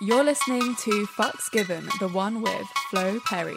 You're listening to Fucks Given, the one with Flo Perry.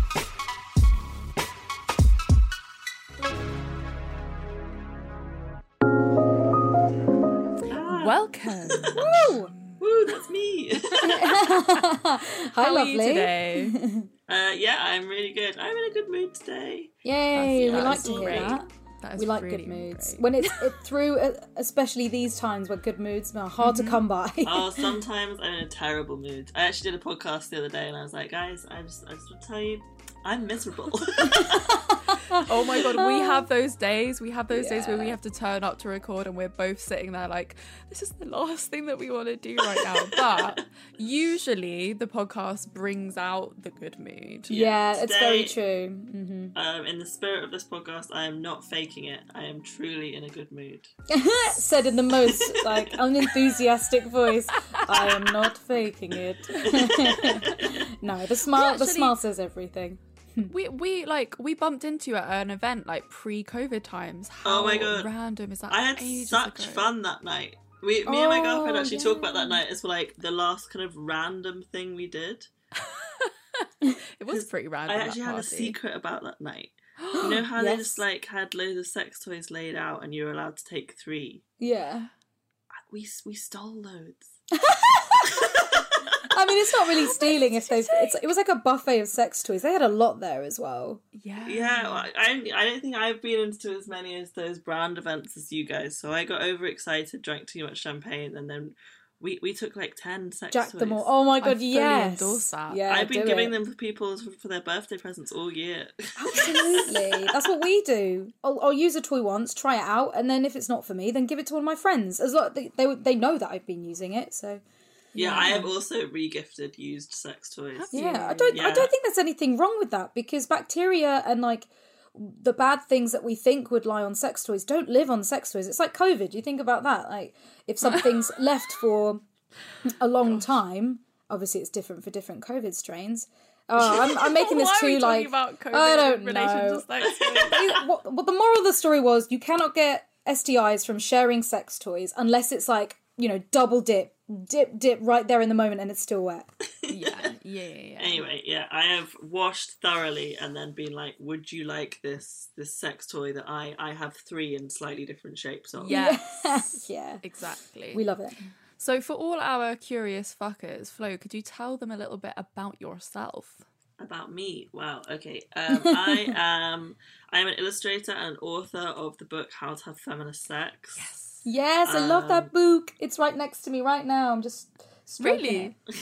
Woo, Woo, that's me. Hi, How are lovely. you today? uh, yeah, I'm really good. I'm in a good mood today. Yay, we like to hear great. that. That is We like really, good moods. great. When it's it, through, uh, especially these times where good moods are hard Mm-hmm. to come by. Oh, sometimes I'm in a terrible mood. I actually did a podcast the other day, and I was like, guys, I just, I just want to tell you, I'm miserable. Oh my god, we have those days. We have those days where we have to turn up to record and we're both sitting there like, this is the last thing that we want to do right now. But usually the podcast brings out the good mood. yeah, it's very today- true. hmm um, in the spirit of this podcast, I am not faking it. I am truly in a good mood. Said in the most like unenthusiastic voice. I am not faking it. no, the smile. the smile says everything. We we like we bumped into you at an event like pre-COVID times. How Oh my God. random is that? I had such ago. fun that night. We, me and my oh, girlfriend Oh, actually talk about that night as like the last kind of random thing we did. It was pretty random. I actually had a secret about that night. You know how they just like had loads of sex toys laid out and you were allowed to take three? Yeah. We we stole loads. I mean, it's not really stealing if they've. It was like a buffet of sex toys. They had a lot there as well. Yeah. Yeah, well, I I I don't think I've been into as many as those brand events as you guys. So I got overexcited, drank too much champagne, and then we we took like ten sex Jack toys. them all. Oh my god, fully yes. endorse that. Yeah, I've been giving it. them for people for, for their birthday presents all year. Absolutely. That's what we do. I'll, I'll use a toy once, try it out, and then if it's not for me, then give it to one of my friends. As long they, they they know that I've been using it, so yeah, I have also regifted used sex toys. Yeah. I don't I don't think there's anything wrong with that because bacteria and like the bad things that we think would lie on sex toys don't live on sex toys. It's like COVID. You think about that. Like if something's left for a long time, obviously it's different for different COVID strains. Oh, I'm, I'm making this Why are too we like about COVID I don't in relation know. to sex toys? what, what the moral of the story was you cannot get STIs from sharing sex toys unless it's like, you know, double dip, dip, dip right there in the moment and it's still wet. yeah, yeah, yeah, yeah. Anyway, yeah, I have washed thoroughly and then been like, "Would you like this this sex toy that I I have three in slightly different shapes of?" Yes. yeah. Exactly. We love it. So, for all our curious fuckers, Flo, could you tell them a little bit about yourself? About me, wow. Okay, um, I am I am an illustrator and author of the book How to Have Feminist Sex. Yes. Yes, I love Um, that book. It's right next to me right now. I'm just stroking Really?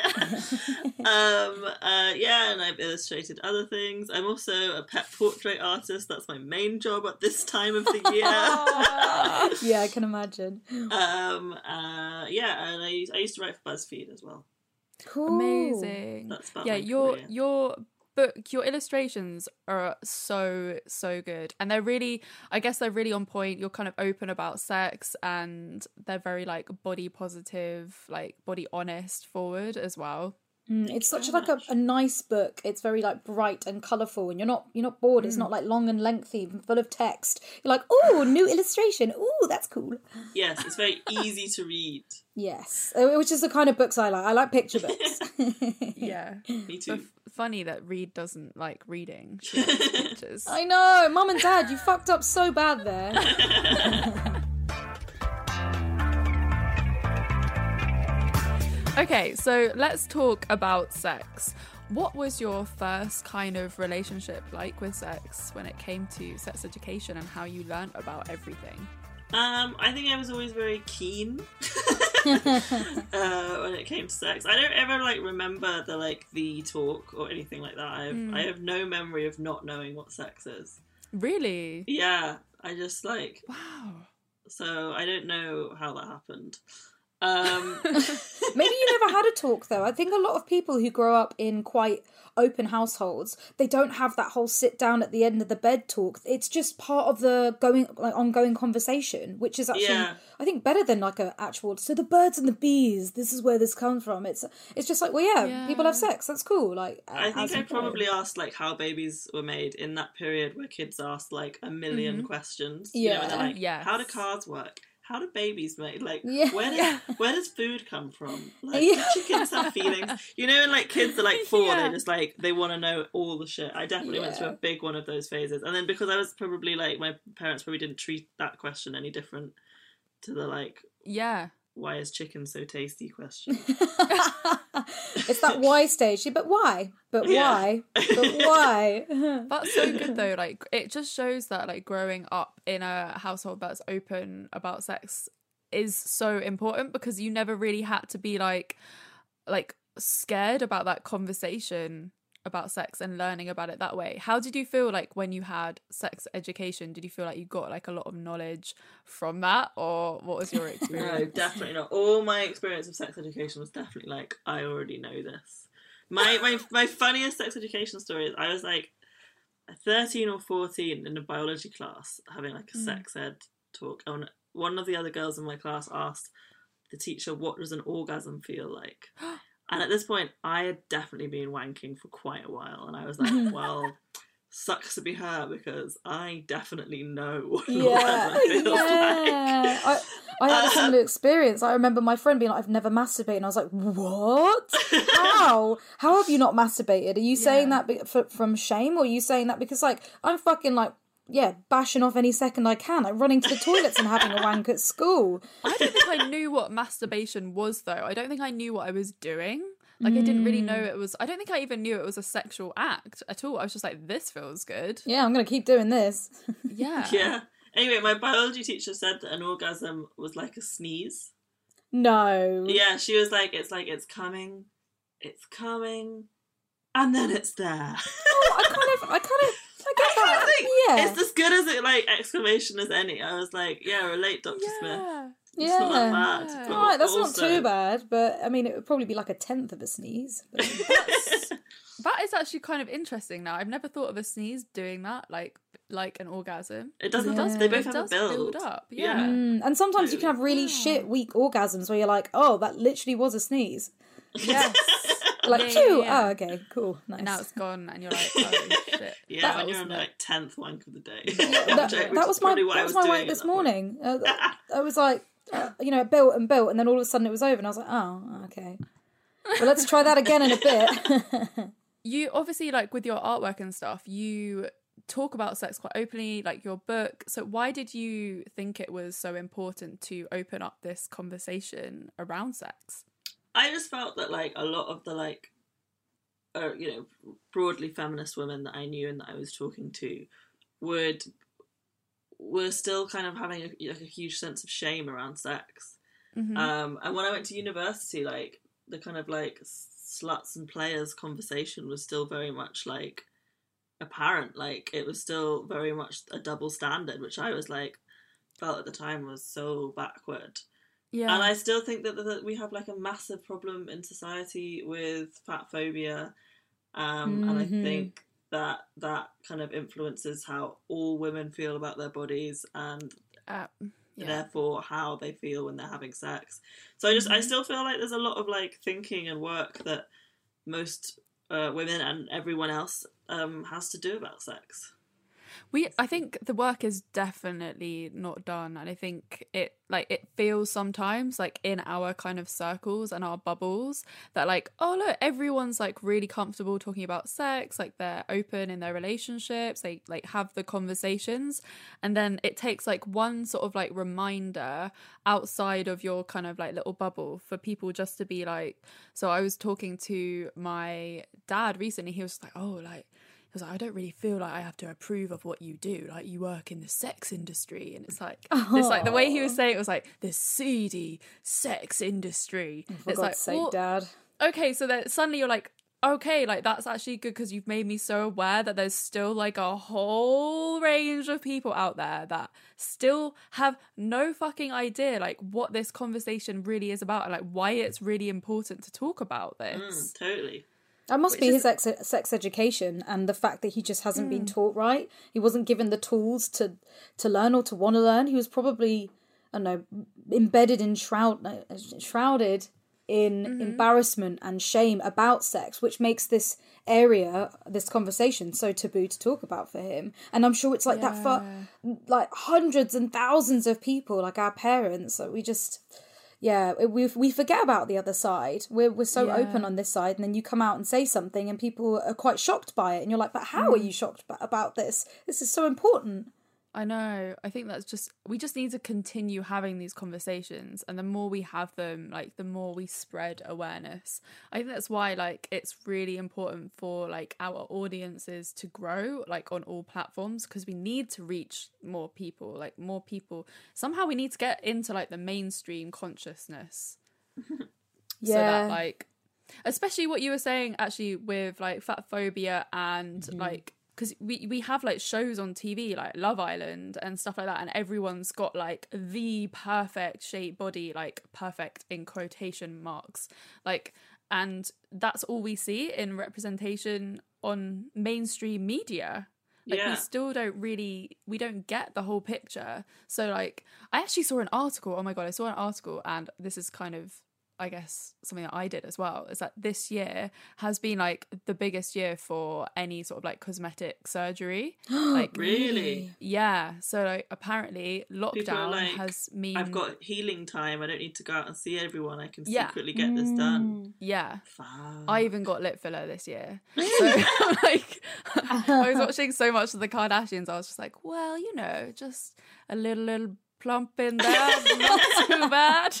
um. Uh. Yeah, and I've illustrated other things. I'm also a pet portrait artist. That's my main job at this time of the year. Yeah, I can imagine. um. Uh. Yeah, and I used, I used to write for BuzzFeed as well. Cool. Amazing. That's about yeah, your career. your book, your illustrations are so so good, and they're really, I guess they're really on point. You're kind of open about sex, and they're very like body positive, like body honest, forward as well. Mm, it's such very like a, a nice book. It's very like bright and colourful, and you're not you're not bored. Mm. It's not like long and lengthy and full of text. You're like, oh, new illustration. Oh, that's cool. Yes, it's very easy to read. Yes, Uh, which is the kind of books I like. I like picture books. Yeah, Me too. f- funny that Reed doesn't like reading. She likes pictures. I know, mum and dad, you fucked up so bad there. Okay, so let's talk about sex. What was your first kind of relationship like with sex when it came to sex education and how you learned about everything? Um, I think I was always very keen uh, when it came to sex. I don't ever like remember the like the talk or anything like that. I have, Mm. I have no memory of not knowing what sex is. Really? Yeah, I just like Wow. so I don't know how that happened. Um, Maybe you never had a talk though. I think a lot of people who grow up in quite open households, they don't have that whole sit down at the end of the bed talk. It's just part of the going like ongoing conversation, which is actually Yeah. I think better than like a actual so the birds and the bees, this is where this comes from. It's it's just like, well yeah, people have sex. That's cool. Like I think I important. probably asked like how babies were made in that period where kids asked like a 1000000 questions. You know, and they're Yeah. like, Yes. how do cars work? How do babies make? Like, Yeah. where does where does food come from? Like, Yeah. chickens have feelings? You know, and like kids are like four, Yeah. they just like they want to know all the shit. I definitely went through a big one of those phases, and then because I was probably like my parents probably didn't treat that question any different to the like Yeah. why is chicken so tasty question. it's that why stage. But why? But Yeah. why? But why? That's so good though. Like it just shows that like growing up in a household that's open about sex is so important because you never really had to be like like scared about that conversation about sex and learning about it that way. How did you feel like when you had sex education? Did you feel like you got like a lot of knowledge from that or what was your experience? No, definitely not. All my experience of sex education was definitely like I already know this. My my my funniest sex education story is I was like thirteen or fourteen in a biology class having like a mm. sex ed talk, and one of the other girls in my class asked the teacher, "What does an orgasm feel like?" And at this point, I had definitely been wanking for quite a while, and I was like, "Well." Sucks to be her because I definitely know what yeah, feels like. I, I had a um, similar experience. I remember my friend being like, "I've never masturbated," and I was like, "What? How? How have you not masturbated? Are you saying that be- f- from shame, or are you saying that because like I'm fucking like." Yeah, bashing off any second I can, like running to the toilets and having a wank at school. I don't think I knew what masturbation was though. I don't think I knew what I was doing. Like I didn't really know Mm. it was I don't think I even knew it was a sexual act at all. I was just like this feels good. Yeah, I'm gonna keep doing this. Yeah. Yeah. Anyway, my biology teacher said that an orgasm was like a sneeze. no. Yeah, she was like, it's like it's coming, it's coming, and then it's there. Oh, I kind of, I kind of, I get that. think yeah. It's as good as it like exclamation as any. I was like, yeah, relate, Dr. Smith. Yeah. Not that bad. Yeah. but Alright, that's not too bad, but I mean, it would probably be like a tenth of a sneeze. That is actually kind of interesting now. I've never thought of a sneeze doing that, like like an orgasm. It doesn't. Yeah. They both it have a does build. up. Yeah. Yeah. Mm, and sometimes you can have really shit, weak orgasms where you're like, oh, that literally was a sneeze. Yes. Like, Yeah, yeah, phew, yeah. oh, okay, cool, nice. And now it's gone and you're like, oh shit. Yeah, That when you're on lit. like tenth wank of the day. that, Which that was my probably what that I was my doing wank this morning. Uh, I was like, uh, you know, it built and built, and then all of a sudden it was over, and I was like, oh, okay. Well, let's try that again in a bit. you obviously like with your artwork and stuff you talk about sex quite openly like your book so why did you think it was so important to open up this conversation around sex I just felt that like a lot of the like, uh, you know, broadly feminist women that I knew and that I was talking to would were still kind of having a, like a huge sense of shame around sex. Mhm. Um, and when I went to university, like the kind of like sluts and players conversation was still very much like apparent. Like it was still very much a double standard, which I was like felt at the time was so backward. Yeah And I still think that, that we have like a massive problem in society with fat phobia, um, and I Mhm. think that that kind of influences how all women feel about their bodies and uh, yeah therefore how they feel when they're having sex. So I just I Mhm. still feel like there's a lot of like thinking and work that most uh, women and everyone else um, has to do about sex. We i think the work is definitely not done and i think it like it feels sometimes like in our kind of circles and our bubbles that like oh look everyone's like really comfortable talking about sex like they're open in their relationships they like have the conversations. And then it takes like one sort of like reminder outside of your kind of like little bubble for people just to be like so i was talking to my dad recently he was like oh like he was like, I don't really feel like I have to approve of what you do. Like you work in the sex industry, and it's like it's like the way he was saying it was like the seedy sex industry. For it's God's like, sake, well, Dad. okay, so then suddenly you're like, okay, like that's actually good because you've made me so aware that there's still like a whole range of people out there that still have no fucking idea like what this conversation really is about and like why it's really important to talk about this. Mm, totally. That must Which be is- his ex- sex education and the fact that he just hasn't been hmm. taught right. He wasn't given the tools to to learn or to want to learn. He was probably, I don't know, embedded in shroud uh, shrouded in mm-hmm. embarrassment and shame about sex, which makes this area, this conversation, so taboo to talk about for him. And I'm sure it's like that for like hundreds and thousands of people, like our parents. So we just yeah we we forget about the other side. We're we're so Yeah. open on this side and then you come out and say something and people are quite shocked by it and you're like but how are hmm. you shocked about this? This is so important I know. I think that's just we just need to continue having these conversations and the more we have them, like the more we spread awareness. I think that's why like it's really important for like our audiences to grow like on all platforms because we need to reach more people, like more people. Somehow we need to get into like the mainstream consciousness. yeah. so that like especially what you were saying actually with like fat phobia and Mm-hmm. like because we we have like shows on TV like Love Island and stuff like that, and everyone's got like the perfect shape body, like perfect in quotation marks, like, and that's all we see in representation on mainstream media. Like Yeah. we still don't really we don't get the whole picture. So like I actually saw an article. Oh my god, I saw an article and this is kind of I guess something that I did as well is that this year has been like the biggest year for any sort of like cosmetic surgery. like Really? yeah, so like apparently lockdown like, has mean I've got healing time. I don't need to go out and see everyone. I can Yeah. secretly get this done. Mm. yeah. Fuck. I even got lip filler this year. So like I was watching so much of the Kardashians, I was just like, well, you know, just a little little plump in there, not too bad.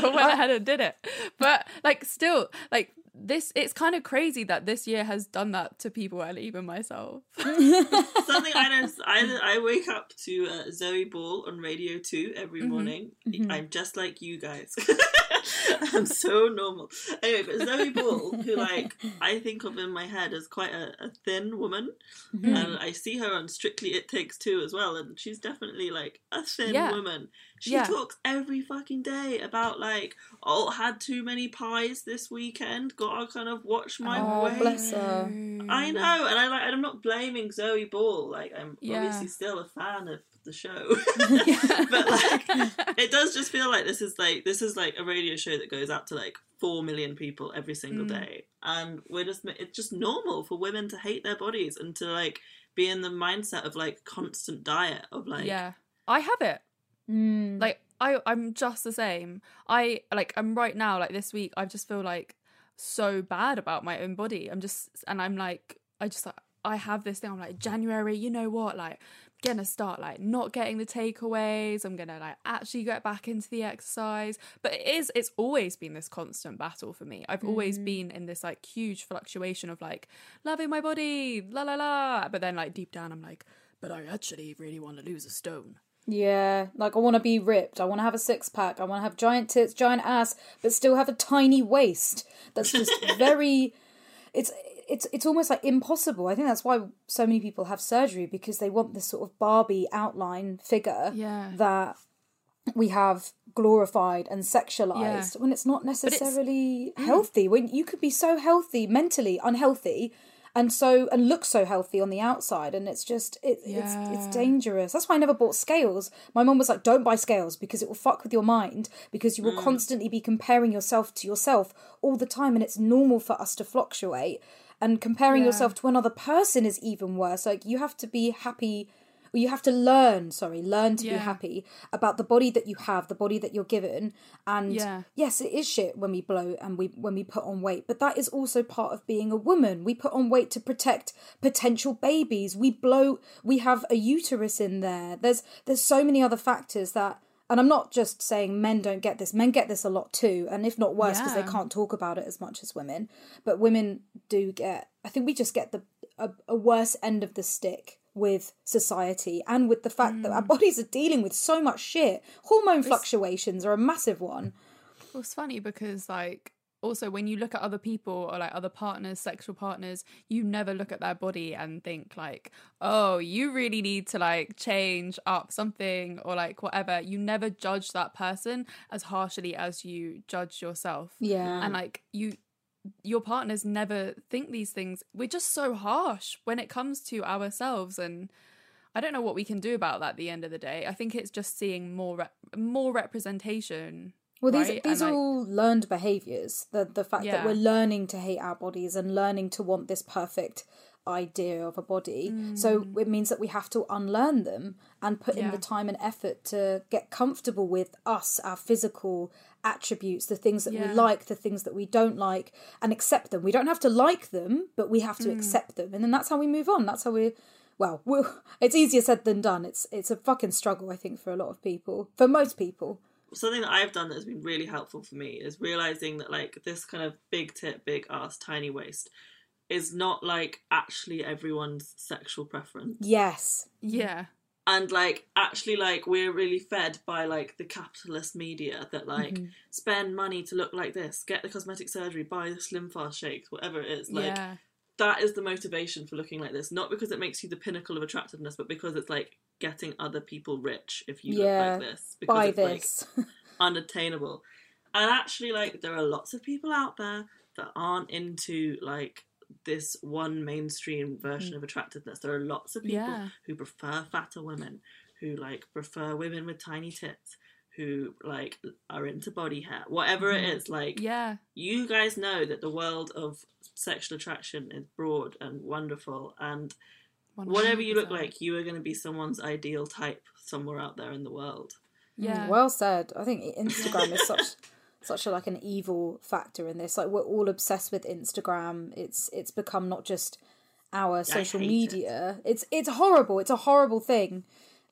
So I went ahead and did it. But like still, like this it's kind of crazy that this year has done that to people and even myself. Something I know. I, I wake up to uh, Zoe Ball on Radio Two every Mm-hmm. morning. I'm just like you guys. I'm so normal. Anyway, but Zoe Ball, who like I think of in my head as quite a, a thin woman, Mm-hmm. and I see her on Strictly It Takes Two as well, and she's definitely like a thin Yeah. woman. She Yeah. talks every fucking day about like, oh, had too many pies this weekend. Gotta kind of watch my Oh, weight. bless her. I know, and I like. And I'm not blaming Zoe Ball. Like, I'm Yeah. obviously still a fan of the show, but like, it does just feel like this is like this is like a radio show that goes out to like four million people every single Mm. day, and we're just it's just normal for women to hate their bodies and to like be in the mindset of like constant diet of like yeah. I have it. Mm. like i i'm just the same i like i'm right now like this week i just feel like so bad about my own body i'm just and i'm like i just like i have this thing i'm like january you know what like gonna start like not getting the takeaways i'm gonna like actually get back into the exercise but it is it's always been this constant battle for me i've always mm. been in this like huge fluctuation of like loving my body la la la but then like deep down i'm like but i actually really want to lose a stone Yeah, like I want to be ripped. I want to have a six pack. I want to have giant tits, giant ass, but still have a tiny waist. That's just very. It's it's it's almost like impossible. I think that's why so many people have surgery because they want this sort of Barbie outline figure Yeah. that we have glorified and sexualized Yeah. when it's not necessarily mm. healthy. When you could be so healthy, mentally unhealthy, and so and look so healthy on the outside, and it's just it, it's it's dangerous. That's why I never bought scales. My mom was like, "Don't buy scales because it will fuck with your mind because you will mm. constantly be comparing yourself to yourself all the time, and it's normal for us to fluctuate." And comparing Yeah. yourself to another person is even worse. Like you have to be happy you have to learn sorry learn to be happy about the body that you have the body that you're given and Yeah. yes it is shit when we blow and we when we put on weight but that is also part of being a woman we put on weight to protect potential babies we blow we have a uterus in there there's there's so many other factors that and I'm not just saying men don't get this. Men get this a lot too, and if not worse, because Yeah. they can't talk about it as much as women. But women do get. I think we just get the a, a worse end of the stick with society and with the fact that our hmm. bodies are dealing with so much shit. Hormone fluctuations are a massive one. Well, it's funny because like also when you look at other people or like other partners sexual partners you never look at their body and think like oh you really need to like change up something or like whatever. You never judge that person as harshly as you judge yourself. Yeah. and like you your partners never think these things. We're just so harsh when it comes to ourselves and i don't know what we can do about that at the end of the day. I think it's just seeing more re- more representation Well, these right? these And, are like- all learned behaviors. The the fact that we're learning to hate our bodies and learning to want this perfect idea of a body. So it means that we have to unlearn them and put in Mm. The time and effort to get comfortable with us, our physical attributes, the things that Yeah. we like, the things that we don't like, and accept them. We don't have to like them, but we Mm. have to accept them, and then that's how we move on. That's how we. Well, we it's easier said than done. It's it's a fucking struggle, I think, for a lot of people, for most people. Something that I've done that has been really helpful for me is realizing that like this kind of big tit, big ass, tiny waist is not like actually everyone's sexual preference. Yes, yeah And like actually like we're really fed by like the capitalist media that like Mm-hmm. spend money to look like this, get the cosmetic surgery, buy the slim fast shakes, whatever it is. Like yeah that is the motivation for looking like this. Not because it makes you the pinnacle of attractiveness, but because it's like getting other people rich if you Yeah, look like this. Because buy it's like this. unattainable. And actually, like, there are lots of people out there that aren't into like this one mainstream version of attractiveness. There are lots of people Yeah. who prefer fatter women, who like prefer women with tiny tits, who like are into body hair, whatever it is. Like, yeah you guys know that the world of sexual attraction is broad and wonderful, and whatever you look like, you are going to be someone's ideal type somewhere out there in the world. yeah Mm, Well said. I think Instagram is such such a like an evil factor in this. Like we're all obsessed with Instagram. It's it's become not just our social hate it. media. It's it's horrible. It's a horrible thing.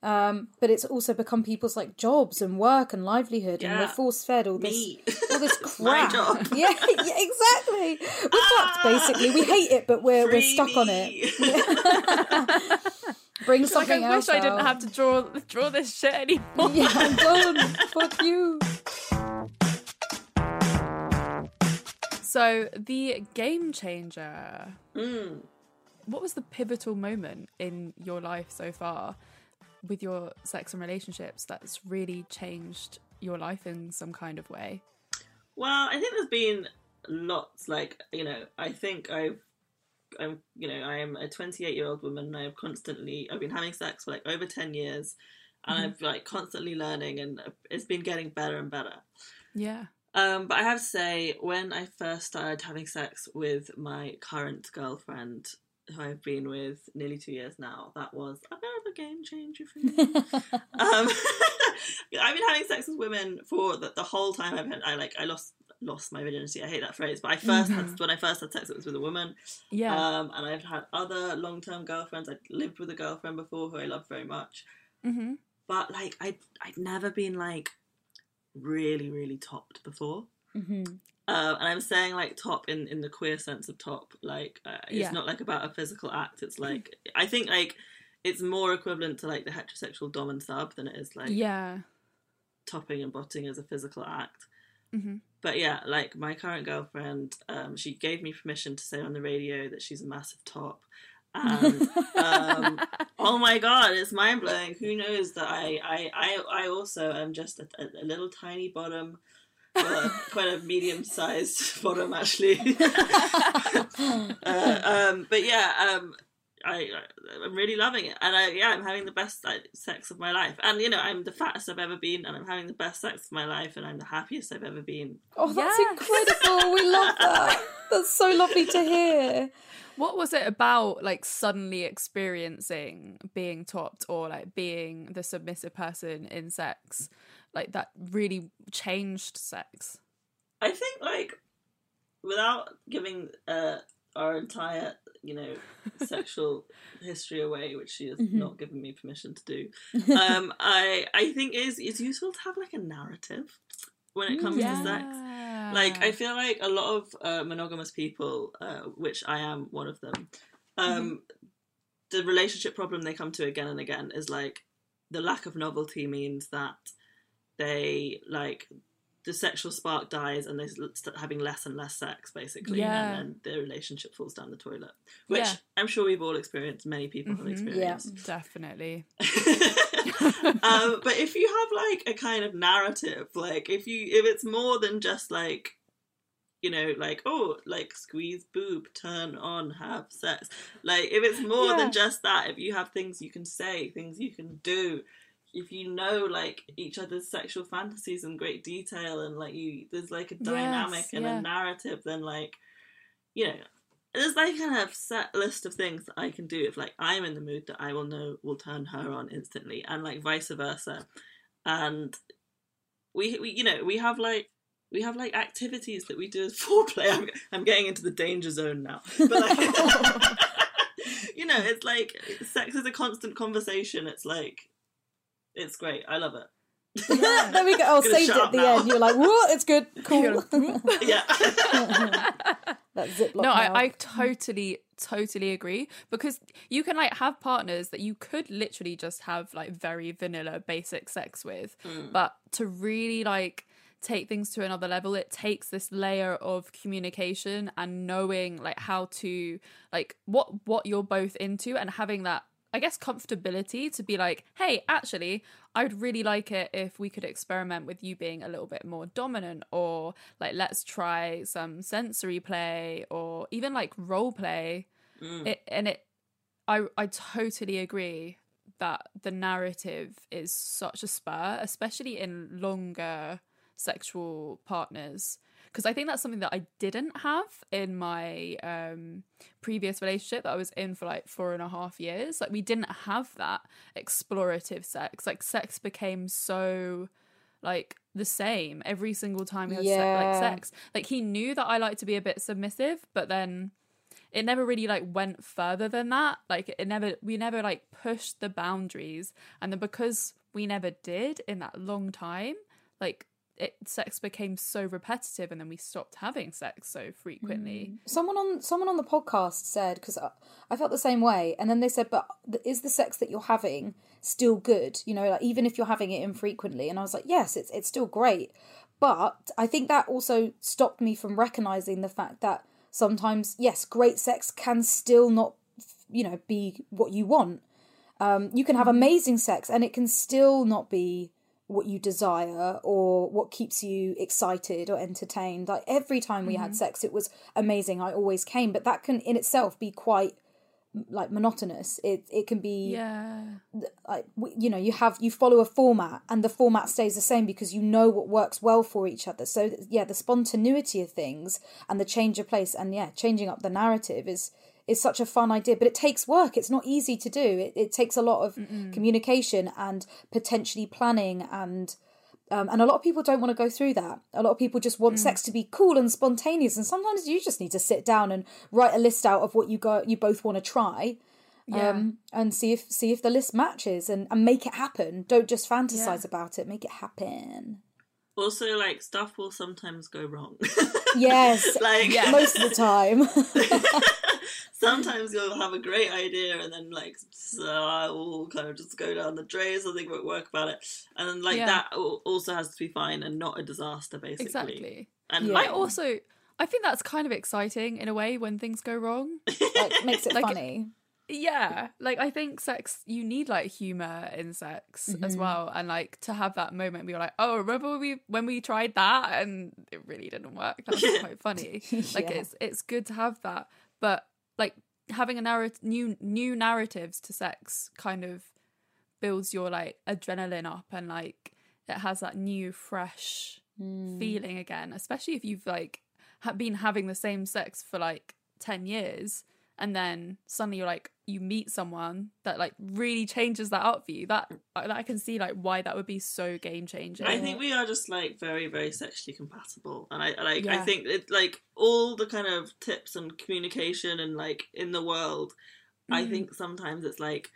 Um, but it's also become people's like jobs and work and livelihood, and we're force fed all this Me. all this My crap. job. Yeah, yeah, exactly. We're fucked basically. We hate it, but we're we're stuck on it. Bring like something I wish else I didn't have to draw draw this shit anymore. Yeah, I'm done. Fuck you. So the game changer. Mm. What was the pivotal moment in your life so far with your sex and relationships that's really changed your life in some kind of way? Well, I think there's been lots. Like you know, I think I've, I'm, you know, I am a 28 year old woman. And I have constantly, I've been having sex for like over 10 years, and I've like constantly learning, and it's been getting better and better. Yeah. Um, but I have to say, when I first started having sex with my current girlfriend, who I've been with nearly two years now, that was a bit of a game changer for me. um, I've been having sex with women for the, the whole time I've had. I like I lost lost my virginity. I hate that phrase, but I 1st had when I first had sex, it was with a woman. Yeah. Um, and I've had other long term girlfriends. I lived with a girlfriend before who I loved very much. mm-hmm. But like I I'd never been like really really topped before. hmm Uh, and I'm saying like top in in the queer sense of top. Like uh, it's Yeah. not like about a physical act. It's like I think like it's more equivalent to like the heterosexual dom and sub than it is like yeah. topping and botting as a physical act. Mhm. But yeah, like my current girlfriend, um, she gave me permission to say on the radio that she's a massive top. And um, oh my god, it's mind blowing. Who knows that I, I, I, I also am just a, a little tiny bottom, uh, quite a medium sized bottom actually. uh, um, but yeah, um, I, I'm really loving it, and I yeah, I'm having the best like, sex of my life, and you know, I'm the fattest I've ever been, and I'm having the best sex of my life, and I'm the happiest I've ever been. Oh, that's Yes. incredible. We love that. That's so lovely to hear. What was it about like suddenly experiencing being topped or like being the submissive person in sex like that really changed sex? I think like without giving uh, our entire you know sexual history away, which she has not given me permission to do, um, I I think is it's useful to have like a narrative when it comes to sex. Like I feel like a lot of uh, monogamous people, uh, which I am one of them, um, the relationship problem they come to again and again is like the lack of novelty means that they like the sexual spark dies and they start having less and less sex basically Yeah. and then the relationship falls down the toilet which Yeah. i'm sure we've all experienced many people have Mhm. experienced Definitely. um, but if you have like a kind of narrative, like if you if it's more than just like you know, like oh, like squeeze boob, turn on, have sex. Like if it's more Yeah. than just that, if you have things you can say, things you can do, if you know like each other's sexual fantasies in great detail, and like you there's like a dynamic Yes, and yeah. a narrative, then like you know. There's like kind of set list of things that I can do if like I'm in the mood that I will know will turn her on instantly, and like vice versa. And we, we you know we have like we have like activities that we do as foreplay. I'm, I'm getting into the danger zone now, but like you know, it's like sex is a constant conversation. It's like it's great. I love it. there we go. Oh, saved it at the now. end. You're like, whoa, it's good, cool. Yeah. that ziploc. no. I, I totally, totally agree because you can like have partners that you could literally just have like very vanilla, basic sex with, Mm. but to really like take things to another level, it takes this layer of communication and knowing like how to like what what you're both into and having that. I guess comfortability to be like, hey, actually, I'd really like it if we could experiment with you being a little bit more dominant, or like, let's try some sensory play, or even like role play. Mm. It, and it, I, I totally agree that the narrative is such a spur, especially in longer sexual partners. Because I think that's something that I didn't have in my um, previous relationship that I was in for like four and a half years. Like we didn't have that explorative sex. Like sex became so like the same every single time we had se- like sex. Like he knew that I like to be a bit submissive, but then it never really like went further than that. Like it never we never like pushed the boundaries. And then because we never did in that long time, like it sex became so repetitive and then we stopped having sex so frequently. someone on someone on the podcast said because I, I felt the same way, and then they said, "But is the sex that you're having still good? You know, like even if you're having it infrequently?" And I was like, "Yes, it's it's still great." But I think that also stopped me from recognizing the fact that sometimes, yes, great sex can still not, you know, be what you want. Um, you can have amazing sex, and it can still not be what you desire or what keeps you excited or entertained. Like every time we had mm-hmm. sex, it was amazing. I always came, but that can in itself be quite like monotonous. It it can be Yeah. like you know you have you follow a format and the format stays the same because you know what works well for each other. So yeah, the spontaneity of things and the change of place and yeah, changing up the narrative is is such a fun idea, but it takes work. It's not easy to do. It, it takes a lot of communication and potentially planning and um, and a lot of people don't want to go through that. A lot of people just want sex to be cool and spontaneous, and sometimes you just need to sit down and write a list out of what you go you both want to try, Yeah. um, and see if see if the list matches and, and make it happen. Don't just fantasize Yeah. about it. Make it happen. Also, like stuff will sometimes go wrong. Yes, like Yeah. most of the time. sometimes you'll have a great idea and then like so I will kind of just go down the drain something won't work about it and then like Yeah. that also has to be fine and not a disaster basically Exactly. and Yeah. I also I think that's kind of exciting in a way when things go wrong. like makes it Like- funny. Yeah, like I think sex, you need like humor in sex as mm-hmm. well, and like to have that moment, where you're like, oh, remember when we when we tried that and it really didn't work. That's quite funny. Like Yeah. it's it's good to have that, but like having a new new narratives to sex, kind of builds your like adrenaline up, and like it has that new fresh hmm. feeling again. Especially if you've like ha- been having the same sex for like ten years and then suddenly you're like you meet someone that like really changes that up for you that that i can see like why that would be so game changing I think we are just like very, very sexually compatible, and I like. I think it like all the kind of tips and communication and like in the world. I Mm. think sometimes it's like,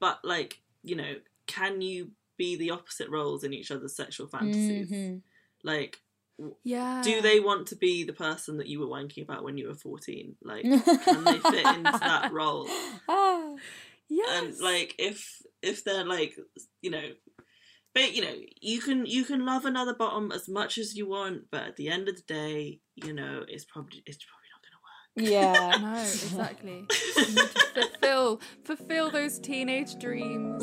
but like you know, can you be the opposite roles in each other's sexual fantasies? Mhm. Like, yeah do they want to be the person that you were wanking about when you were fourteen? Like, can they fit into that role? Ah. yes and like if if they're like you know But you know, you can you can love another bottom as much as you want, but at the end of the day, you know, it's probably it's probably not going to work. Yeah. No, exactly. You need to fulfill fulfill those teenage dreams.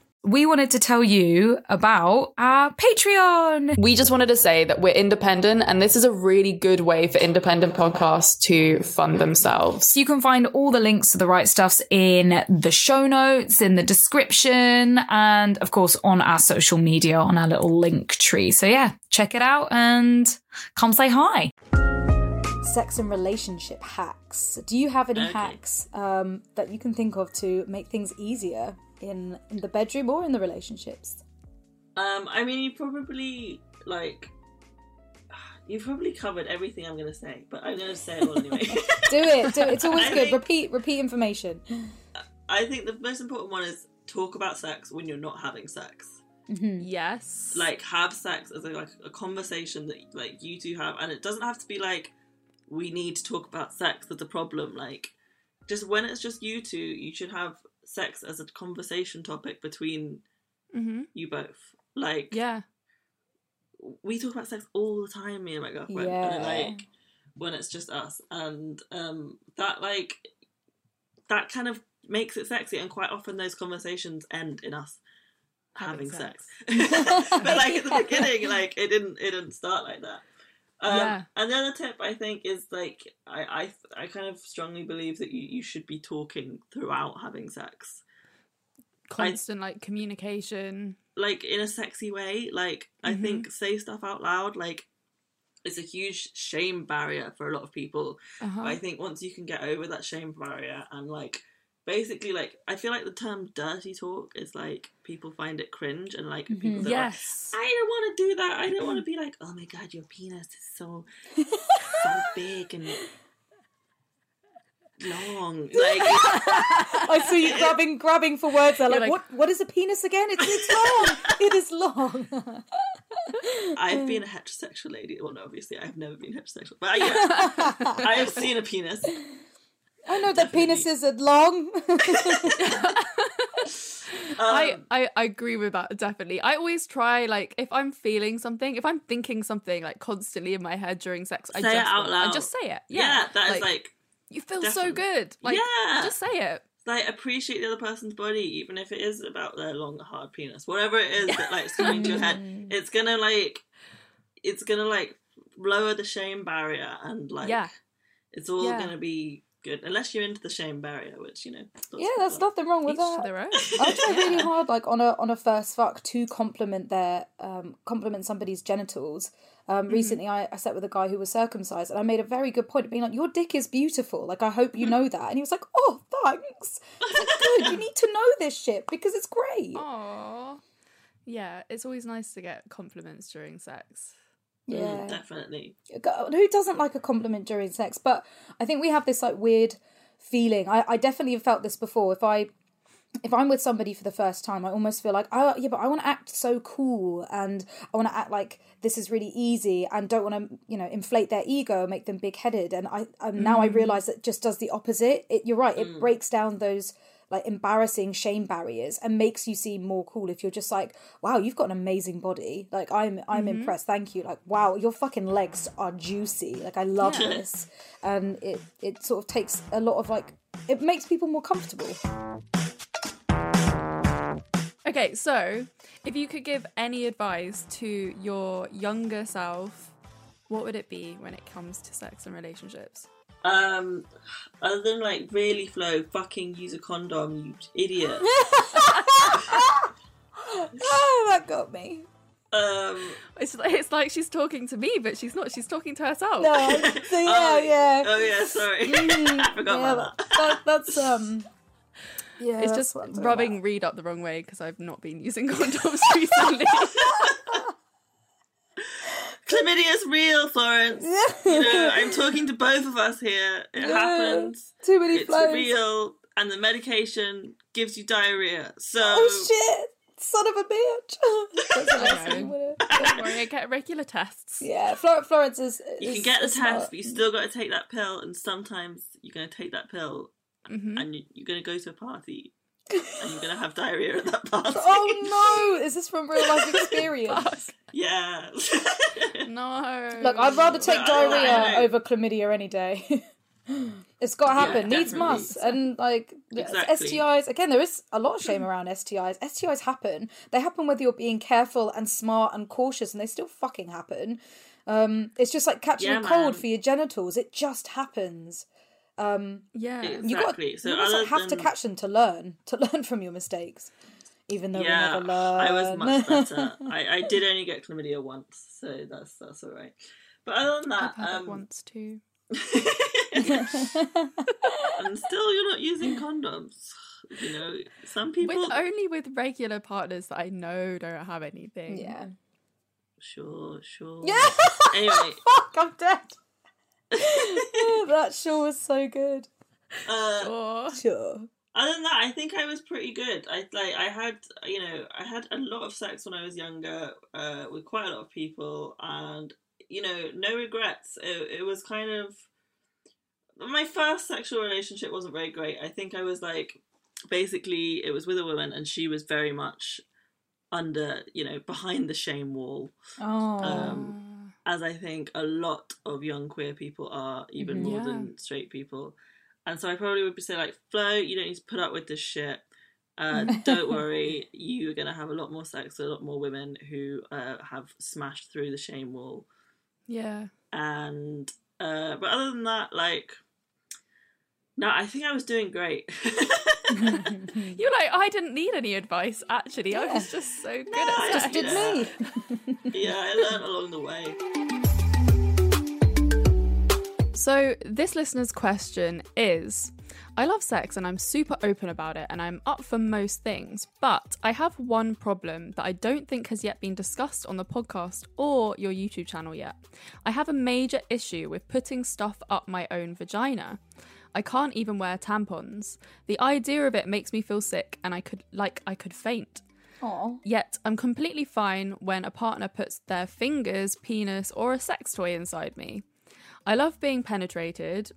We wanted to tell you about our Patreon. We just wanted to say that we're independent, and this is a really good way for independent podcasts to fund themselves. You can find all the links to the right stuffs in the show notes, in the description, and of course on our social media on our little link tree. So yeah, check it out and come say hi. Sex and relationship hacks. Do you have any Okay. hacks um, that you can think of to make things easier in in the bedroom or in the relationships? Um, I mean, you probably like you've probably covered everything I'm gonna say, but I'm gonna say it all anyway. Do it. Do it. It's always I good. think- Repeat. Repeat information. I think the most important one is talk about sex when you're not having sex. Yes. Like have sex as a, like a conversation that like you two have, and it doesn't have to be like we need to talk about sex. That's a problem. Like just when it's just you two, you should have sex as a conversation topic between hmm you both. Like Yeah. we talk about sex all the time, me and my girlfriend. Yeah. And like when it's just us. And um that like that kind of makes it sexy and quite often those conversations end in us having, Having sex. but like at the beginning, like it didn't it didn't start like that. Um, Yeah. And the other tip I think is like I, I I kind of strongly believe that you, you should be talking throughout having sex. Constant like communication. like in a sexy way. Like I Mhm. think say stuff out loud. Like it's a huge shame barrier for a lot of people. Uh-huh. I think once you can get over that shame barrier and like basically like I feel like the term dirty talk is like people find it cringe and like mm-hmm. people that are like, yes. I don't want to do that. I don't want to be like, oh my god, your penis is so so big and long. Like I see you grabbing grabbing for words there. Like, like- what? What is a penis again? It's, it's long. it is long. I've been a heterosexual lady. Well, no, obviously I've never been heterosexual, but yeah, I have seen a penis. I know that penises are long. I, Um, I I agree with that definitely. I always try like if I'm feeling something, if I'm thinking something like constantly in my head during sex, I Say it just out want- I loud. just say it. yeah, Yeah, that is like you feel definitely. so good. Like Yeah. just say it. like appreciate the other person's body, even if it is about their long hard penis, whatever it is that like is coming to your head. It's gonna like, it's gonna like lower the shame barrier and like, Yeah. it's all Yeah. gonna be good unless you're into the shame barrier, which you know. yeah, of there's people nothing wrong with Each that. their own. I try really hard, like on a on a first fuck, to compliment their um, compliment somebody's genitals. Um, Mm-hmm. Recently, I, I sat with a guy who was circumcised, and I made a very good point of being like, "Your dick is beautiful. Like, I hope you know that." And he was like, "Oh, thanks. I like, Good. You need to know this shit because it's great." Aww. Yeah, it's always nice to get compliments during sex. Mm, Yeah. definitely. Who doesn't like a compliment during sex? But i think we have this like weird feeling. I, I definitely have felt this before. If i if i'm with somebody for the first time i almost feel like oh yeah but i want to act so cool and i want to act like this is really easy and don't want to you know inflate their ego make them big-headed. And i and now i realize that just does the opposite. It, you're right it breaks down those like embarrassing shame barriers and makes you seem more cool if you're just like wow you've got an amazing body. Like i'm i'm mm-hmm. impressed. Thank you. Like wow your fucking legs are juicy. Like i love Yeah. this. And it it sort of takes a lot of like it makes people more comfortable. Okay, so if you could give any advice to your younger self, what would it be when it comes to sex and relationships? Um, other than like really Flo, fucking use a condom, you idiot. oh that got me um, It's like, it's like she's talking to me, but she's not. She's talking to herself. no so yeah oh, yeah Oh yeah, sorry, I forgot yeah, about that. that, that's um yeah It's just what I'm talking rubbing about. Reed up the wrong way because I've not been using condoms recently. Chlamydia's real, Florence. You know, I'm talking to both of us here. It Yeah. happens. too many It's flows real, and the medication gives you diarrhea. So oh shit Son of a bitch. That's the last thing. Don't worry, I get regular tests. Yeah, Flor- Florence is. You can get the is test, but you still got to take that pill, and sometimes you're going to take that pill, Mhm. and you, you're going to go to a party, and you're going to have diarrhea at that party. Oh no! Is this from real life experience? Yeah. No. Look, I'd rather take I don't know, I diarrhea over chlamydia any day. it's got to happen. Needs definitely. must. And like Exactly. STIs, again, there is a lot of shame around STIs. STIs happen. They happen whether you're being careful and smart and cautious, and they still fucking happen. Um, it's just like catching Yeah, a cold man. for your genitals. It just happens. Yeah. It's- You got Exactly. So you almost like, other have to catch them to learn to learn from your mistakes, even though yeah, we never learn. I was much better. I, I did only get chlamydia once, so that's that's all right. But other than I've that, had um, it once too. and still you're not using condoms. You know, some people. With only with regular partners that I know don't have anything. yeah. Sure, sure. Yeah. Anyway, Fuck, I'm dead. that sure was so good. uh, Sure. Sure. Other than that, I think I was pretty good. I like I had you know I had a lot of sex when I was younger uh, with quite a lot of people, and you know no regrets. It, it was kind of my first sexual relationship wasn't very great. I think I was like basically it was with a woman, and she was very much under you know behind the shame wall Oh. um, as I think a lot of young queer people are, even Mhm. more than straight people. And so I probably would be say like, Flo, you don't need to put up with this shit. Uh, don't worry, you're gonna have a lot more sex with a lot more women who uh, have smashed through the shame wall. Yeah. And uh, but other than that, like, no, I think I was doing great. You're like, I didn't need any advice, actually. I was just so good I at just sex. Did me. yeah, I learned along the way. So, this listener's question is I love sex and I'm super open about it and I'm up for most things, but I have one problem that I don't think has yet been discussed on the podcast or your YouTube channel yet. I have a major issue with putting stuff up my own vagina. I can't even wear tampons. The idea of it makes me feel sick and I could like I could faint. Oh. Yet I'm completely fine when a partner puts their fingers, penis, or a sex toy inside me. I love being penetrated.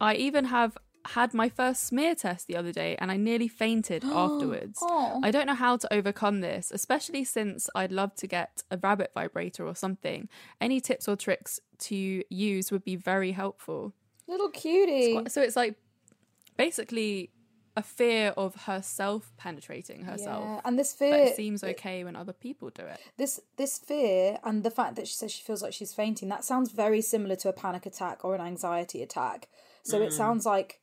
I even have had my first smear test the other day and I nearly fainted afterwards. Oh. I don't know how to overcome this, especially since I'd love to get a rabbit vibrator or something. Any tips or tricks to use would be very helpful. Little cutie. So it's like basically a fear of herself penetrating herself. Yeah, and this fear, it seems okay when other people do it. this this fear, and the fact that she says she feels like she's fainting, that sounds very similar to a panic attack or an anxiety attack. So it mm. sounds like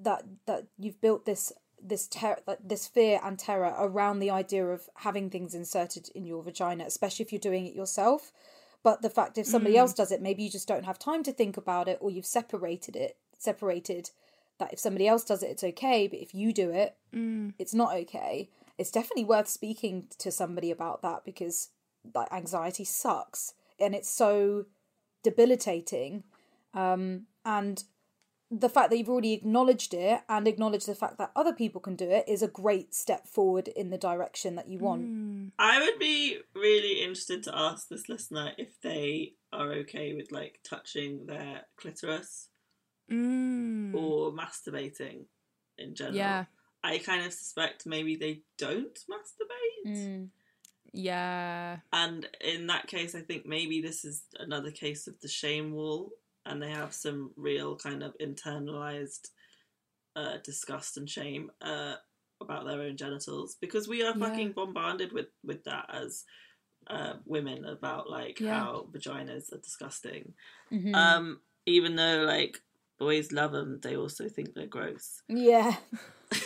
that that you've built this this ter- this fear and terror around the idea of having things inserted in your vagina, especially if you're doing it yourself. But the fact if somebody mm. else does it, maybe you just don't have time to think about it, or you've separated it, separated that if somebody else does it, it's okay, but if you do it, it's not okay. It's definitely worth speaking to somebody about that because like anxiety sucks and it's so debilitating. Um, and the fact that you've already acknowledged it and acknowledged the fact that other people can do it is a great step forward in the direction that you want. I would be really interested to ask this listener if they are okay with like touching their clitoris Mm. or masturbating in general. Yeah. I kind of suspect maybe they don't masturbate. Yeah. And in that case, I think maybe this is another case of the shame wall, and they have some real kind of internalized uh, disgust and shame uh, about their own genitals because we are Yeah. fucking bombarded with with that as uh, women about like Yeah. how vaginas are disgusting. Mhm. Um, even though like boys love them, they also think they're gross. Yeah.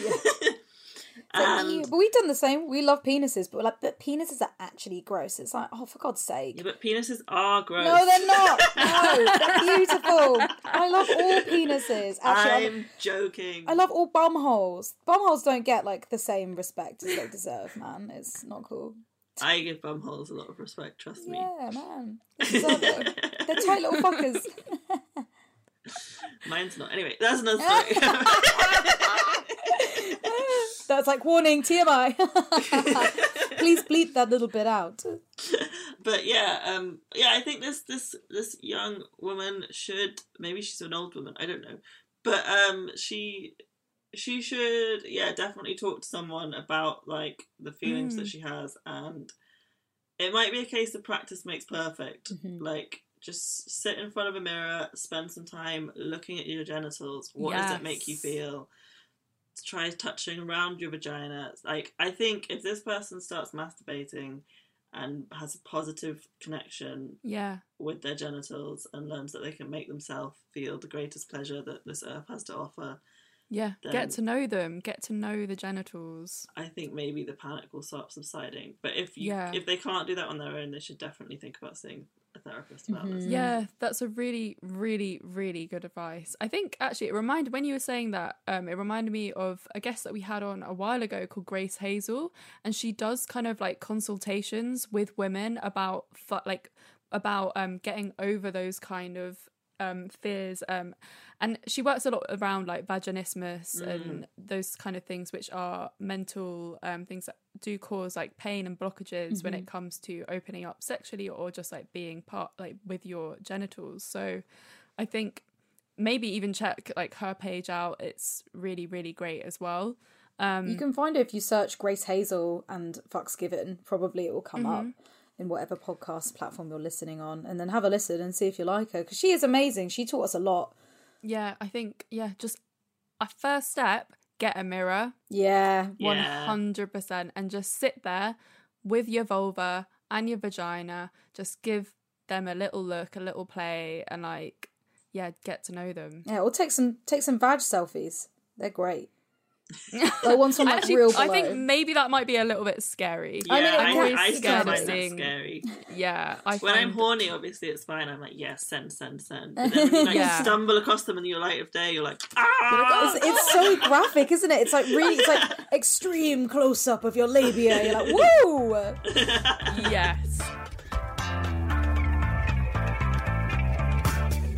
But, you- um, but we've done the same. We love penises, but we're like, but penises are actually gross. It's like, oh, for God's sake. yeah, but penises are gross. No, they're not. No, they're beautiful. I love all penises. Actually, I- I'm joking. I love all bum holes. Bum holes don't get like the same respect as they deserve, man. It's not cool. I give bumholes a lot of respect. Trust me. Yeah, man. They deserve it. They're tight little fuckers. Mine's not. Anyway, that's another story. That's like warning TMI. Please bleep that little bit out. but yeah, um, yeah, I think this this this young woman should maybe she's an old woman, I don't know, but um, she she should yeah definitely talk to someone about like the feelings that Mm. she has, and it might be a case of practice makes perfect. Mhm. Like just sit in front of a mirror, spend some time looking at your genitals. What does it make you feel? Try touching around your vagina. Like I think if this person starts masturbating and has a positive connection Yeah. with their genitals and learns that they can make themselves feel the greatest pleasure that this earth has to offer, Yeah. Get to know them. Get to know the genitals. I think maybe the panic will start subsiding. But if you Yeah. if they can't do that on their own, they should definitely think about seeing therapist about this. Yeah, that's a really, really, really good advice. I think actually it reminded when you were saying that, um, it reminded me of a guest that we had on a while ago called Grace Hazel, and she does kind of like consultations with women about like about um getting over those kind of um fears um and she works a lot around like vaginismus and those kind of things which are mental um things that do cause like pain and blockages when it comes to opening up sexually or just like being part like with your genitals. So i think maybe even check like her page out. It's really really great as well. Um You can find it if you search Grace Hazel and Fucks Given. Probably it will come up in whatever podcast platform you're listening on, and then have a listen and see if you like her because she is amazing. She taught us a lot. Yeah i think yeah just a first step get a mirror Yeah, hundred percent, and just sit there with your vulva and your vagina. Just give them a little look, a little play, and like, yeah, get to know them. yeah. Or take some take some vag selfies. They're great. Like ones from like Actually, real I think maybe that might be a little bit scary. Yeah, I mean, it I, can- I, it still can find be. that Seeing- scary. Yeah, I When I'm horny, obviously it's fine. I'm like, yes, send, send, send. But then when you like Yeah. stumble across them in your light of day, you're like, ah! oh, it's, it's so graphic, isn't it? It's like really, it's like extreme close up of your labia. You're like, woo! yes.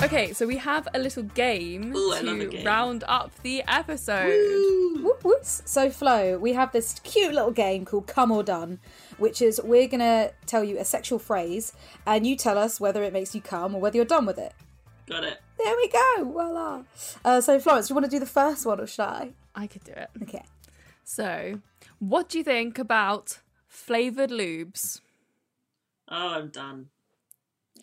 Okay, so we have a little game Ooh, I love a to game. round up the episode. Whoop, whoops. So, Flo, we have this cute little game called Come or Done, which is we're going to tell you a sexual phrase, and you tell us whether it makes you come or whether you're done with it. Got it. There we go. Voila. Uh, so, Florence, do you want to do the first one or should I? I could do it. Okay. So, what do you think about flavored lubes? Oh, I'm done.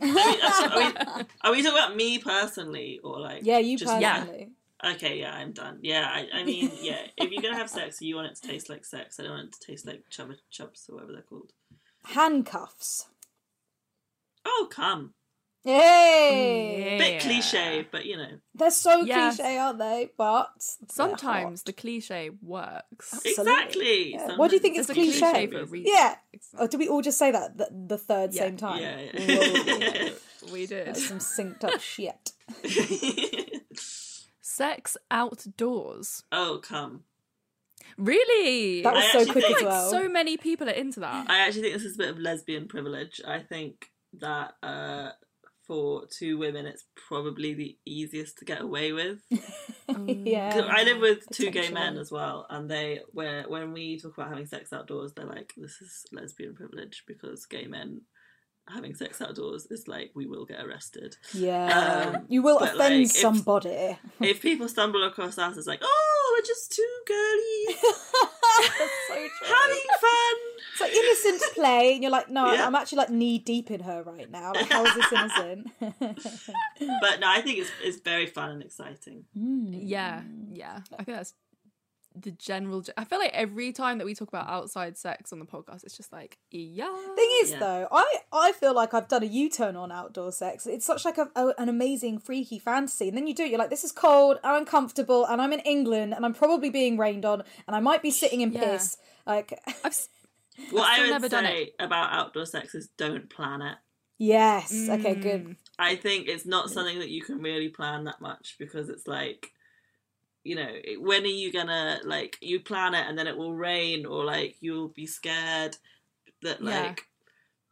I mean, are, we, are we talking about me personally or like? Yeah, you just- personally. Okay, yeah, I'm done. Yeah, I, I mean, yeah. If you're gonna have sex, you want it to taste like sex. I don't want it to taste like Chupa Chups or whatever they're called. Handcuffs. Oh, come. Hey! Bit cliche, but you know. They're so Yes. cliche, aren't they? But they're Sometimes hot. the cliche works. Absolutely. Exactly. Yeah. What do you think There's is a cliche? cliche for a reason. Yeah. Oh, do we all just say that the, the third Yeah. same time? Yeah, Whoa, yeah. We did. That's some synced up shit. Sex outdoors. oh, come. Really? That was I so actually quick think, as like well. so many people are into that. I actually think this is a bit of lesbian privilege. I think that uh, for two women, it's probably the easiest to get away with. yeah. 'Cause I live with two gay men as well, and they where when we talk about having sex outdoors, they're like, "This is lesbian privilege because gay men having sex outdoors is like we will get arrested." Yeah. Um, you will offend like, somebody. if people stumble across us, it's like, "Oh, we're just two girlies That's so having fun." It's like innocent play, and you're like, no, Yeah. I'm actually like knee deep in her right now. Like, how is this innocent? But no, I think it's it's very fun and exciting. Hmm. Yeah, yeah. I think that's the general. ge- I feel like every time that we talk about outside sex on the podcast, it's just like, yeah. Thing is, Yeah. though, I I feel like I've done a U-turn on outdoor sex. It's such like a, a- an amazing freaky fantasy, and then you do it. You're like, this is cold and uncomfortable, and I'm in England, and I'm probably being rained on, and I might be sitting in Yeah. piss. Like, I've s- What still I would never done say about outdoor sex is don't plan it. yes, okay, Mm. good. I think it's not something that you can really plan that much because it's like, you know, when are you gonna like you plan it and then it will rain or like you'll be scared that Yeah. like,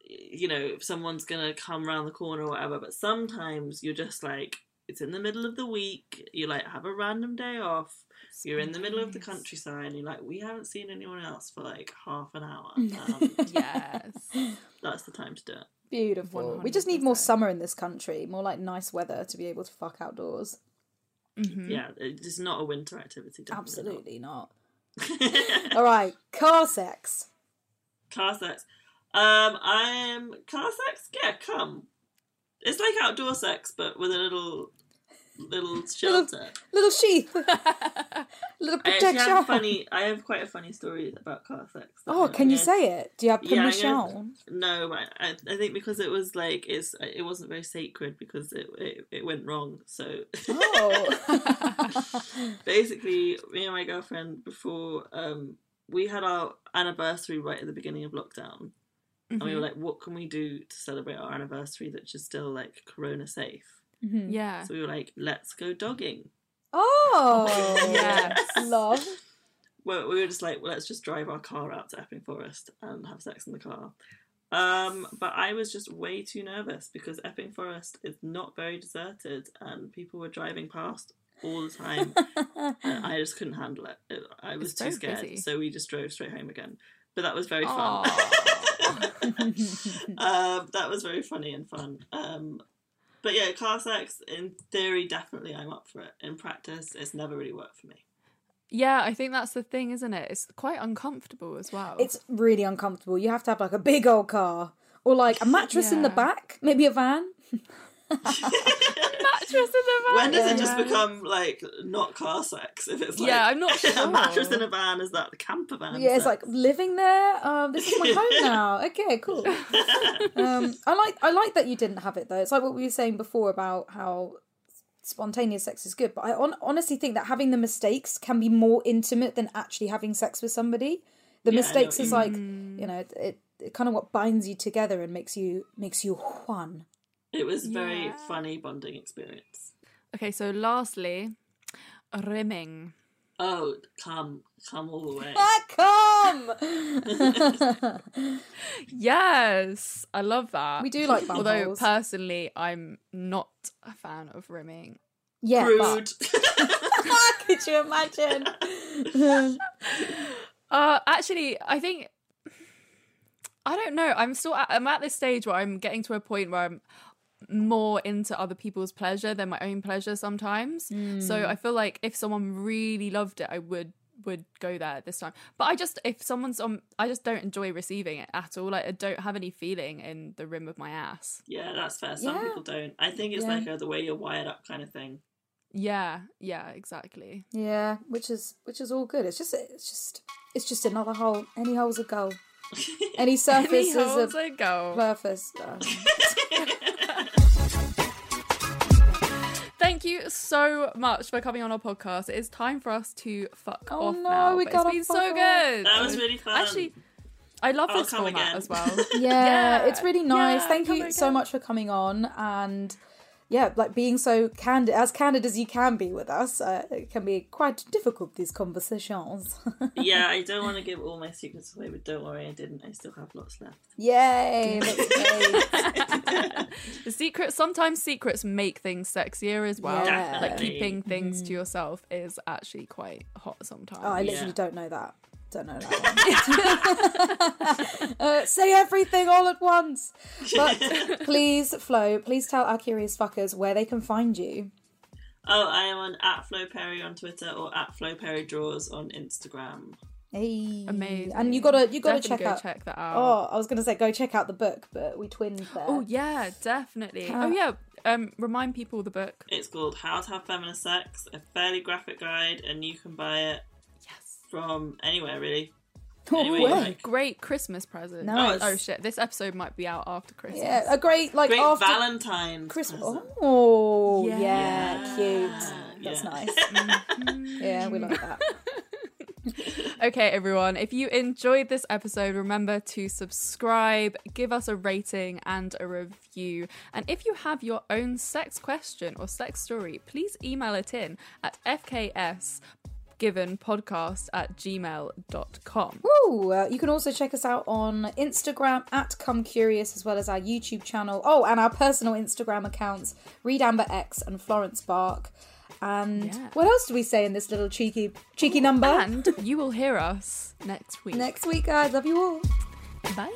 you know, if someone's gonna come around the corner or whatever. But sometimes you're just like it's in the middle of the week. You like have a random day off. You're in the middle of the countryside, and you're like, we haven't seen anyone else for like half an hour. Um, yes. that's the time to do it. Beautiful. We just need more summer in this country, more like nice weather to be able to fuck outdoors. Yeah, it's not a winter activity. Absolutely not. not. All right, car sex. car sex. Um, I'm car sex. Yeah, come. It's like outdoor sex, but with a little, little shelter. Little sheath. Little protection. I have funny. I have quite a funny story about car sex. Oh, can you say it? Do you have Yeah, permission? gonna- No, but I, I think because it was like it's it wasn't very sacred because it it, it went wrong. So Oh. basically, me and my girlfriend before um we had our anniversary right at the beginning of lockdown, and Mm-hmm. we were like, what can we do to celebrate our anniversary that's just still like Corona safe? Yeah. So we were like, let's go dogging. oh, Yes. love. Well, we were just like, well, let's just drive our car out to Epping Forest and have sex in the car. Um, but I was just way too nervous because Epping Forest is not very deserted and people were driving past all the time. and I just couldn't handle it. It- I was It's too so scared. busy. So we just drove straight home again. But that was very fun. Um, that was very funny and fun. Um, but yeah, car sex, in theory, definitely I'm up for it. In practice, it's never really worked for me. yeah, I think that's the thing, isn't it? It's quite uncomfortable as well. It's really uncomfortable. You have to have like a big old car or like a mattress in the back, maybe a van. mattress in the van. When does it just Yeah. become like not car sex? If it's like Yeah, I'm not sure. a mattress in a van, is that the camper van? Yeah, it's like living there. Um, this is my home now. Okay, cool. Um, I like I like that you didn't have it though. It's like what we were saying before about how spontaneous sex is good, but I on- honestly think that having the mistakes can be more intimate than actually having sex with somebody. The Yeah, mistakes is like you know it, it kind of what binds you together and makes you makes you one. It was a very Yeah. funny bonding experience. Okay, so lastly, rimming. Oh, come, come all the way. Ah, come. Yes, I love that. we do like bum Although personally, I'm not a fan of rimming. yeah, Rude. but could you imagine? Uh, actually, I think I don't know. I'm still at, I'm at this stage where I'm getting to a point where I'm more into other people's pleasure than my own pleasure sometimes. So hmm. I feel like if someone really loved it, I would would go there this time. But I just if someone's on, I just don't enjoy receiving it at all. Like I don't have any feeling in the rim of my ass. yeah, that's fair. Some Yeah. people don't. I think it's Yeah. like a, the way you're wired up kind of thing. Yeah, yeah, exactly. Yeah, which is which is all good. It's just it's just it's just another hole. Any hole's a goal. Any surface Any is holes a I go. Thank you so much for coming on our podcast. It is time for us to fuck Oh off no, now. we gotta it's been fuck so off. good. That was really fun. Actually, I love I'll this format again. as well. yeah, Yeah, it's really nice. yeah, Thank come you so much for coming on and yeah, like being so candid, as candid as you can be with us. Uh, it can be quite difficult these conversations. yeah, I don't want to give all my secrets away, but don't worry, I didn't. I still have lots left. Yay! The secret sometimes secrets make things sexier as well. Yeah. Like keeping things to yourself is actually quite hot sometimes. Oh, I literally Yeah. don't know that. Don't know that one. uh, say everything all at once. But please, Flo, please tell our curious fuckers where they can find you. Oh, I am on at Flo Perry on Twitter or at Flo Perry Draws on Instagram. Hey, Amazing. And you gotta, you gotta Definitely check go out. check that out. Oh, I was gonna say go check out the book, but we twinned there. Oh yeah, definitely. Can- Oh yeah. Um, remind people the book. It's called How to Have Feminist Sex, a fairly graphic guide, and you can buy it Yes. From anywhere really. Oh, Anyway, where? like- Great Christmas present. Nice. Oh, oh shit! This episode might be out after Christmas. yeah, a great like Great after Valentine's Christmas. present. Oh, yeah, Yeah. cute. That's Yeah. nice. Mm-hmm. yeah, we like that. Okay, everyone, if you enjoyed this episode, remember to subscribe, give us a rating and a review. And if you have your own sex question or sex story, please email it in at fks given podcast at gmail.com. Woo! Uh, you can also check us out on Instagram at Come Curious, as well as our YouTube channel. Oh, and our personal Instagram accounts, Reed Amber X and Florence Bark. And Yeah. what else do we say in this little cheeky cheeky number? And you will hear us next week. Next week, guys. Love you all. Bye.